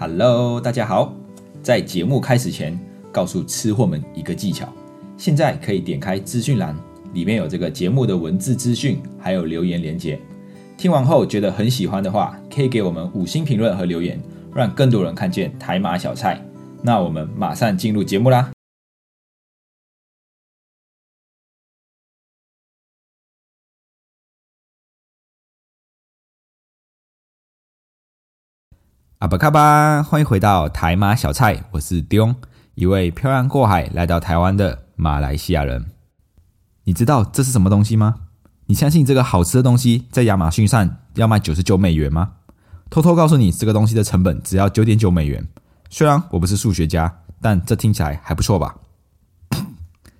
Hello，大家好。在节目开始前，告诉吃货们一个技巧：现在可以点开资讯栏，里面有这个节目的文字资讯，还有留言连接。听完后觉得很喜欢的话，可以给我们五星评论和留言，让更多人看见台马小菜。那我们马上进入节目啦！阿巴卡巴，欢迎回到台马小菜，我是丢，一位漂洋过海来到台湾的马来西亚人。你知道这是什么东西吗？你相信这个好吃的东西在亚马逊上要卖九十九美元吗？偷偷告诉你，这个东西的成本只要九点九美元。虽然我不是数学家，但这听起来还不错吧？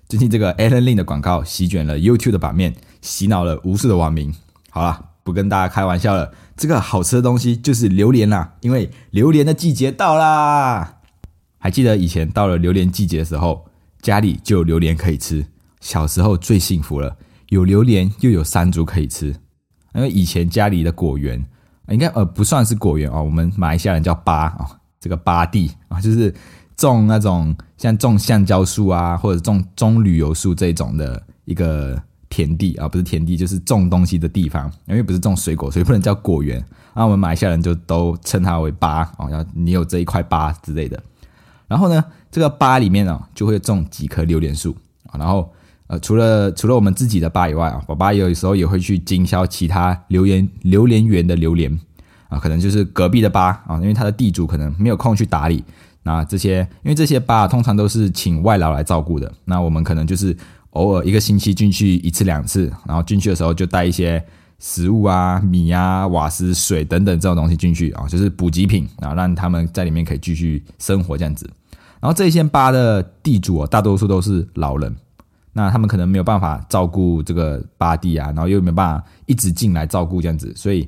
最近这个 Alan Lin 的广告席卷了 YouTube 的版面，洗脑了无数的网民。好了，不跟大家开玩笑了。这个好吃的东西就是榴莲啦，因为榴莲的季节到啦。还记得以前到了榴莲季节的时候，家里就有榴莲可以吃。小时候最幸福了，有榴莲又有山竹可以吃。因为以前家里的果园，应该呃不算是果园哦，我们马来西亚人叫巴啊，这个巴地啊，就是种那种像种橡胶树啊，或者种种旅游树这种的一个。田地啊，不是田地，就是种东西的地方。因为不是种水果，所以不能叫果园。那我们马来西亚人就都称它为巴哦，要你有这一块巴之类的。然后呢，这个巴里面呢，就会种几棵榴莲树啊。然后呃，除了除了我们自己的巴以外啊，爸爸有时候也会去经销其他榴莲榴莲园的榴莲啊，可能就是隔壁的巴啊，因为他的地主可能没有空去打理。那这些，因为这些巴通常都是请外劳来照顾的。那我们可能就是。偶尔一个星期进去一次两次，然后进去的时候就带一些食物啊、米啊、瓦斯、水等等这种东西进去啊，就是补给品啊，让他们在里面可以继续生活这样子。然后这一些巴的地主啊，大多数都是老人，那他们可能没有办法照顾这个巴地啊，然后又没有办法一直进来照顾这样子，所以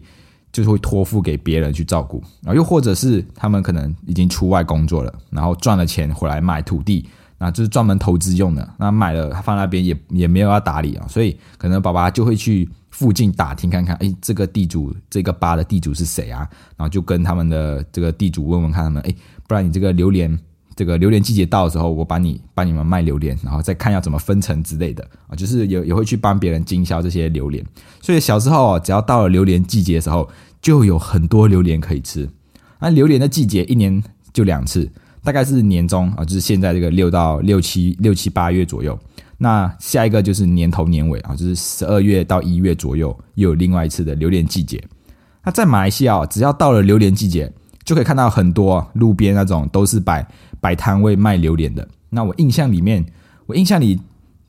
就是会托付给别人去照顾。然后又或者是他们可能已经出外工作了，然后赚了钱回来买土地。啊，就是专门投资用的。那买了放那边也也没有要打理啊，所以可能爸爸就会去附近打听看看，哎，这个地主这个吧的地主是谁啊？然后就跟他们的这个地主问问看他们，哎，不然你这个榴莲这个榴莲季节到的时候，我帮你帮你们卖榴莲，然后再看要怎么分成之类的啊，就是也也会去帮别人经销这些榴莲。所以小时候只要到了榴莲季节的时候，就有很多榴莲可以吃。那榴莲的季节一年就两次。大概是年中啊，就是现在这个六到六七六七八月左右。那下一个就是年头年尾啊，就是十二月到一月左右，又有另外一次的榴莲季节。那在马来西亚，只要到了榴莲季节，就可以看到很多路边那种都是摆摆摊位卖榴莲的。那我印象里面，我印象里。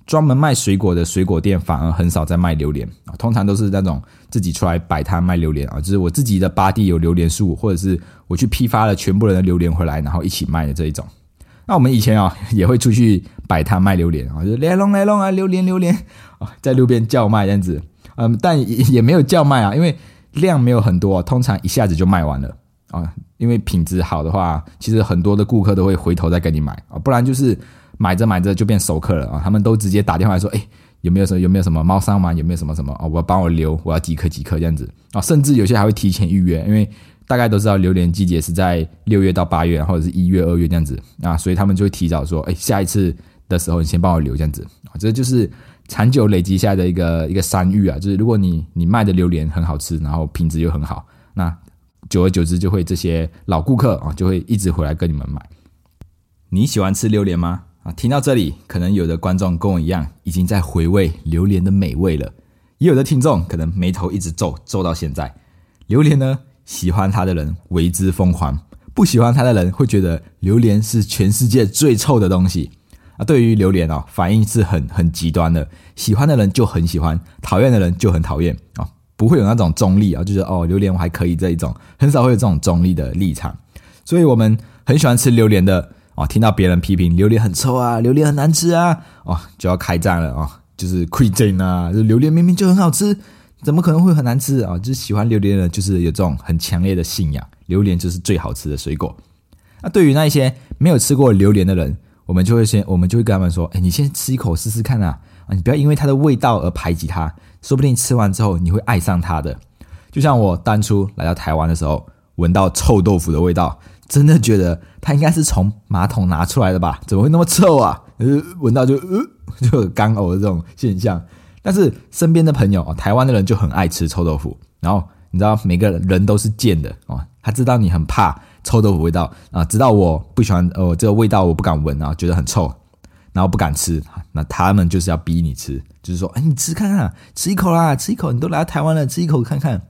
专门卖水果的水果店反而很少在卖榴莲啊，通常都是那种自己出来摆摊卖榴莲啊，就是我自己的巴地有榴莲树，或者是我去批发了全部人的榴莲回来，然后一起卖的这一种。那我们以前啊 也会出去摆摊卖榴莲啊，就来龙来龙啊，榴莲榴莲啊，在路边叫卖这样子，嗯，但也也没有叫卖啊，因为量没有很多，通常一下子就卖完了啊，因为品质好的话，其实很多的顾客都会回头再跟你买啊，不然就是。买着买着就变熟客了啊！他们都直接打电话说：“哎，有没有什么有没有什么猫商吗？有没有什么什么啊？我要帮我留，我要几颗几颗这样子啊！甚至有些还会提前预约，因为大概都知道榴莲季节是在六月到八月，或者是一月二月这样子啊，所以他们就会提早说：哎，下一次的时候你先帮我留这样子啊！这就是长久累积下来的一个一个山芋啊！就是如果你你卖的榴莲很好吃，然后品质又很好，那久而久之就会这些老顾客啊就会一直回来跟你们买。你喜欢吃榴莲吗？啊，听到这里，可能有的观众跟我一样，已经在回味榴莲的美味了；也有的听众可能眉头一直皱，皱到现在。榴莲呢，喜欢它的人为之疯狂，不喜欢它的人会觉得榴莲是全世界最臭的东西。啊，对于榴莲哦，反应是很很极端的，喜欢的人就很喜欢，讨厌的人就很讨厌啊，不会有那种中立啊，就是哦，榴莲我还可以这一种，很少会有这种中立的立场。所以我们很喜欢吃榴莲的。哦，听到别人批评榴莲很臭啊，榴莲很难吃啊，哦，就要开战了啊，就是 q u i t n 啊，榴莲明明就很好吃，怎么可能会很难吃啊？就是喜欢榴莲的人，就是有这种很强烈的信仰，榴莲就是最好吃的水果。那对于那一些没有吃过榴莲的人，我们就会先，我们就会跟他们说，哎，你先吃一口试试看啊，啊，你不要因为它的味道而排挤它，说不定吃完之后你会爱上它的。就像我当初来到台湾的时候，闻到臭豆腐的味道。真的觉得它应该是从马桶拿出来的吧？怎么会那么臭啊？呃，闻到就呃 就干呕的这种现象。但是身边的朋友啊，台湾的人就很爱吃臭豆腐。然后你知道，每个人都是贱的哦，他知道你很怕臭豆腐味道啊，知道我不喜欢哦这个味道，我不敢闻啊，觉得很臭，然后不敢吃。那他们就是要逼你吃，就是说，哎，你吃看看，吃一口啦，吃一口，你都来台湾了，吃一口看看。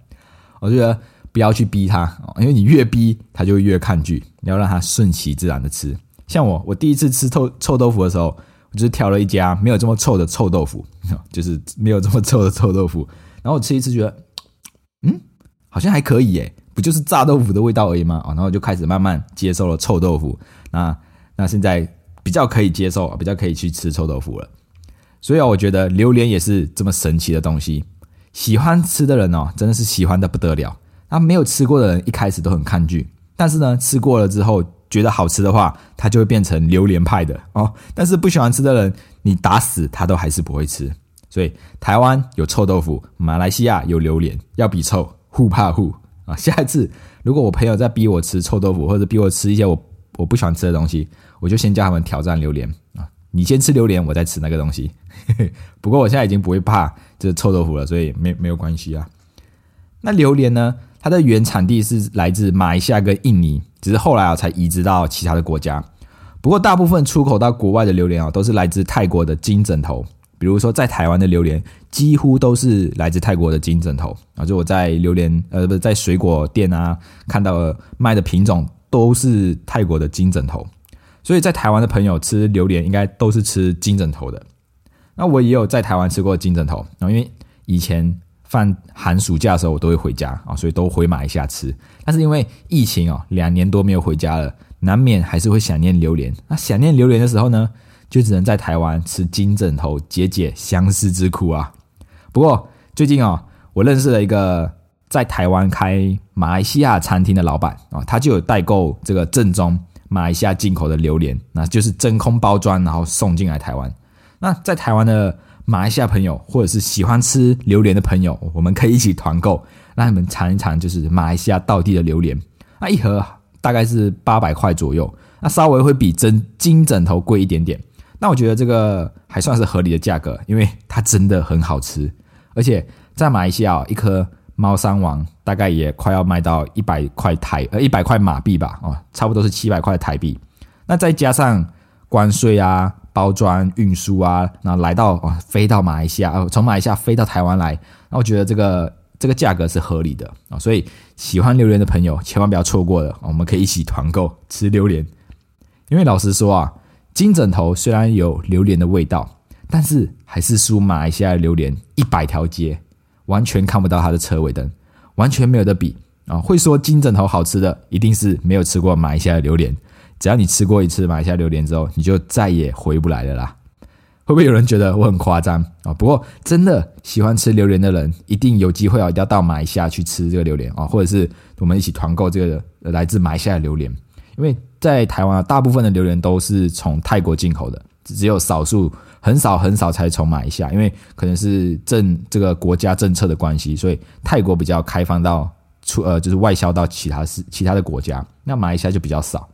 我觉得不要去逼他，因为你越逼他就越抗拒，你要让他顺其自然的吃。像我，我第一次吃臭臭豆腐的时候。我就是挑了一家没有这么臭的臭豆腐，就是没有这么臭的臭豆腐。然后我吃一次，觉得，嗯，好像还可以耶，不就是炸豆腐的味道而已吗？啊，然后就开始慢慢接受了臭豆腐。那那现在比较可以接受，比较可以去吃臭豆腐了。所以啊，我觉得榴莲也是这么神奇的东西。喜欢吃的人哦，真的是喜欢的不得了。啊没有吃过的人一开始都很抗拒，但是呢，吃过了之后。觉得好吃的话，它就会变成榴莲派的哦。但是不喜欢吃的人，你打死他都还是不会吃。所以台湾有臭豆腐，马来西亚有榴莲，要比臭，互怕互啊。下一次如果我朋友在逼我吃臭豆腐，或者逼我吃一些我我不喜欢吃的东西，我就先叫他们挑战榴莲啊。你先吃榴莲，我再吃那个东西。不过我现在已经不会怕这臭豆腐了，所以没没有关系啊。那榴莲呢？它的原产地是来自马来西亚跟印尼。只是后来啊，才移植到其他的国家。不过，大部分出口到国外的榴莲啊，都是来自泰国的金枕头。比如说，在台湾的榴莲几乎都是来自泰国的金枕头 啊。就我在榴莲呃，不是在水果店啊看到卖的品种都是泰国的金枕头。所以在台湾的朋友吃榴莲，应该都是吃金枕头的。那我也有在台湾吃过金枕头，然后因为以前。放寒暑假的时候，我都会回家啊，所以都回马来西亚吃。但是因为疫情哦，两年多没有回家了，难免还是会想念榴莲。那想念榴莲的时候呢，就只能在台湾吃金枕头解解相思之苦啊。不过最近哦，我认识了一个在台湾开马来西亚餐厅的老板啊，他就有代购这个正宗马来西亚进口的榴莲，那就是真空包装，然后送进来台湾。那在台湾的。马来西亚朋友，或者是喜欢吃榴莲的朋友，我们可以一起团购，让你们尝一尝，就是马来西亚道地的榴莲。那一盒大概是八百块左右，那稍微会比真金枕头贵一点点。那我觉得这个还算是合理的价格，因为它真的很好吃。而且在马来西亚，一颗猫山王大概也快要卖到一百块台呃一百块马币吧，哦，差不多是七百块台币。那再加上关税啊。包装运输啊，然后来到啊，飞到马来西亚，从马来西亚飞到台湾来，那我觉得这个这个价格是合理的啊，所以喜欢榴莲的朋友千万不要错过了，我们可以一起团购吃榴莲。因为老实说啊，金枕头虽然有榴莲的味道，但是还是输马来西亚榴莲一百条街，完全看不到它的车尾灯，完全没有得比啊！会说金枕头好吃的，一定是没有吃过马来西亚的榴莲。只要你吃过一次马来西亚榴莲之后，你就再也回不来了啦。会不会有人觉得我很夸张啊？不过真的喜欢吃榴莲的人，一定有机会啊，一定要到马来西亚去吃这个榴莲啊，或者是我们一起团购这个来自马来西亚的榴莲。因为在台湾，大部分的榴莲都是从泰国进口的，只有少数很少很少才从马来西亚，因为可能是政这个国家政策的关系，所以泰国比较开放到出呃就是外销到其他是其他的国家，那马来西亚就比较少。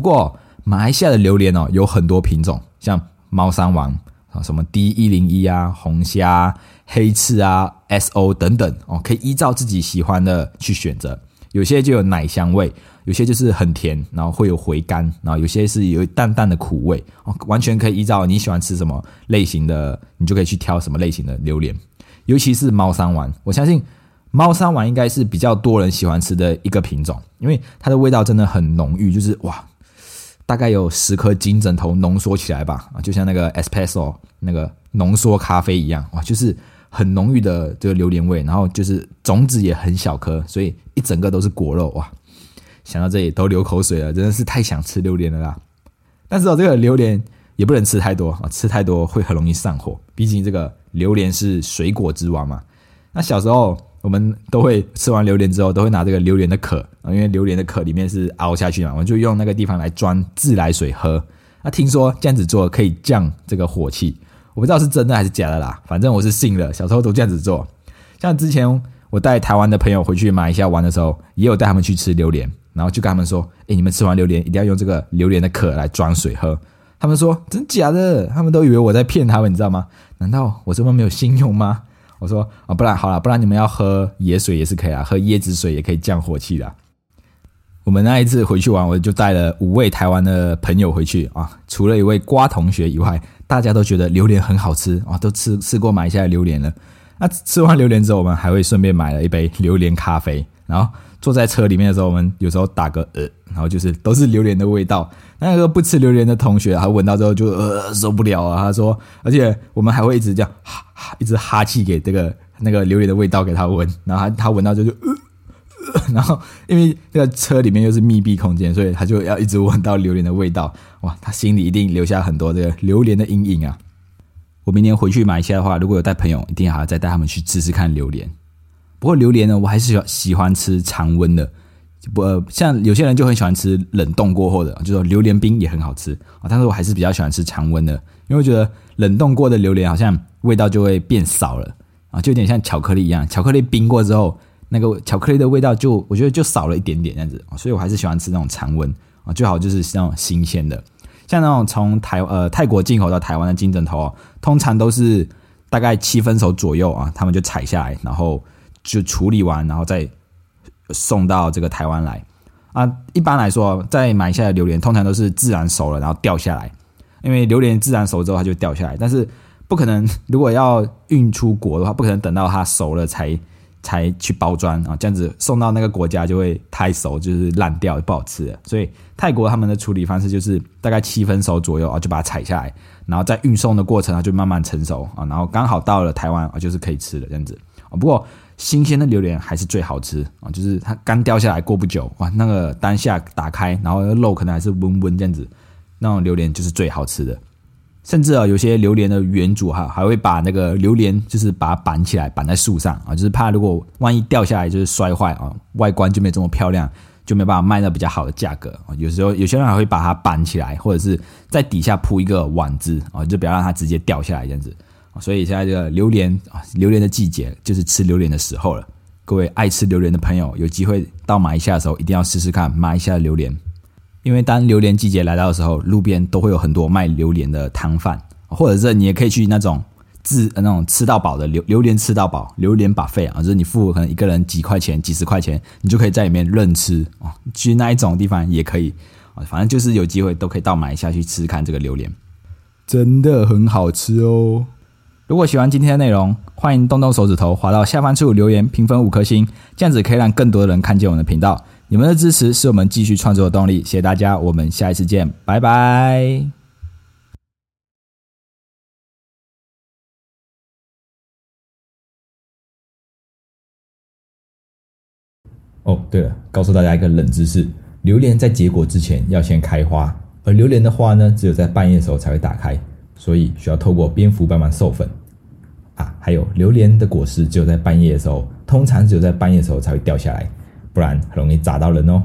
不过，马来西亚的榴莲哦有很多品种，像猫山王啊、什么 D 一零一啊、红虾、黑刺啊、SO 等等哦，可以依照自己喜欢的去选择。有些就有奶香味，有些就是很甜，然后会有回甘，然后有些是有淡淡的苦味哦，完全可以依照你喜欢吃什么类型的，你就可以去挑什么类型的榴莲。尤其是猫山王，我相信猫山王应该是比较多人喜欢吃的一个品种，因为它的味道真的很浓郁，就是哇。大概有十颗金枕头浓缩起来吧，啊，就像那个 espresso 那个浓缩咖啡一样，哇，就是很浓郁的这个榴莲味，然后就是种子也很小颗，所以一整个都是果肉，哇，想到这里都流口水了，真的是太想吃榴莲了啦。但是哦，这个榴莲也不能吃太多啊，吃太多会很容易上火，毕竟这个榴莲是水果之王嘛。那小时候。我们都会吃完榴莲之后，都会拿这个榴莲的壳啊，因为榴莲的壳里面是凹下去嘛，我们就用那个地方来装自来水喝。那听说这样子做可以降这个火气，我不知道是真的还是假的啦，反正我是信了。小时候都这样子做，像之前我带台湾的朋友回去马来西亚玩的时候，也有带他们去吃榴莲。然后就跟他们说：“哎，你们吃完榴莲一定要用这个榴莲的壳来装水喝。”他们说：“真假的？”他们都以为我在骗他们，你知道吗？难道我这么没有信用吗？我说：“啊，不然好了，不然你们要喝野水也是可以啊，喝椰子水也可以降火气的。”我们那一次回去玩，我就带了五位台湾的朋友回去啊，除了一位瓜同学以外，大家都觉得榴莲很好吃啊，都吃吃过买下来榴莲了。那吃完榴莲之后，我们还会顺便买了一杯榴莲咖啡，然后坐在车里面的时候，我们有时候打个呃，然后就是都是榴莲的味道。那个不吃榴莲的同学，他闻到之后就呃受不了啊，他说，而且我们还会一直这样哈哈，一直哈气给这个那个榴莲的味道给他闻，然后他他闻到就就呃。然后，因为这个车里面又是密闭空间，所以他就要一直闻到榴莲的味道。哇，他心里一定留下很多这个榴莲的阴影啊！我明年回去马来西亚的话，如果有带朋友，一定还要再带他们去吃吃看榴莲。不过榴莲呢，我还是喜喜欢吃常温的，不像有些人就很喜欢吃冷冻过后的，就说榴莲冰也很好吃啊。但是我还是比较喜欢吃常温的，因为我觉得冷冻过的榴莲好像味道就会变少了啊，就有点像巧克力一样，巧克力冰过之后。那个巧克力的味道就我觉得就少了一点点这样子所以我还是喜欢吃那种常温啊，最好就是那种新鲜的，像那种从台呃泰国进口到台湾的金枕头，通常都是大概七分熟左右啊，他们就采下来，然后就处理完，然后再送到这个台湾来啊。一般来说，在买下的榴莲通常都是自然熟了，然后掉下来，因为榴莲自然熟之后它就掉下来，但是不可能如果要运出国的话，不可能等到它熟了才。才去包装啊，这样子送到那个国家就会太熟，就是烂掉不好吃了。所以泰国他们的处理方式就是大概七分熟左右啊，就把它采下来，然后在运送的过程啊就慢慢成熟啊，然后刚好到了台湾啊就是可以吃的这样子啊。不过新鲜的榴莲还是最好吃啊，就是它刚掉下来过不久哇，那个当下打开，然后肉可能还是温温这样子，那种榴莲就是最好吃的。甚至啊，有些榴莲的园主哈，还会把那个榴莲就是把它绑起来，绑在树上啊，就是怕如果万一掉下来就是摔坏啊，外观就没这么漂亮，就没办法卖到比较好的价格啊。有时候有些人还会把它绑起来，或者是在底下铺一个网子啊，就不要让它直接掉下来这样子。所以现在这个榴莲啊，榴莲的季节就是吃榴莲的时候了。各位爱吃榴莲的朋友，有机会到马来西亚的时候，一定要试试看马来西亚的榴莲。因为当榴莲季节来到的时候，路边都会有很多卖榴莲的摊贩，或者是你也可以去那种自那种吃到饱的榴榴莲吃到饱榴莲把费啊，就是你付可能一个人几块钱、几十块钱，你就可以在里面任吃啊。去那一种地方也可以啊，反正就是有机会都可以到买下去吃看这个榴莲，真的很好吃哦。如果喜欢今天的内容，欢迎动动手指头滑到下方处留言评分五颗星，这样子可以让更多的人看见我们的频道。你们的支持是我们继续创作的动力，谢谢大家，我们下一次见，拜拜。哦，对了，告诉大家一个冷知识：榴莲在结果之前要先开花，而榴莲的花呢，只有在半夜的时候才会打开，所以需要透过蝙蝠帮忙授粉。啊，还有榴莲的果实只有在半夜的时候，通常只有在半夜的时候才会掉下来。不然很容易砸到人哦。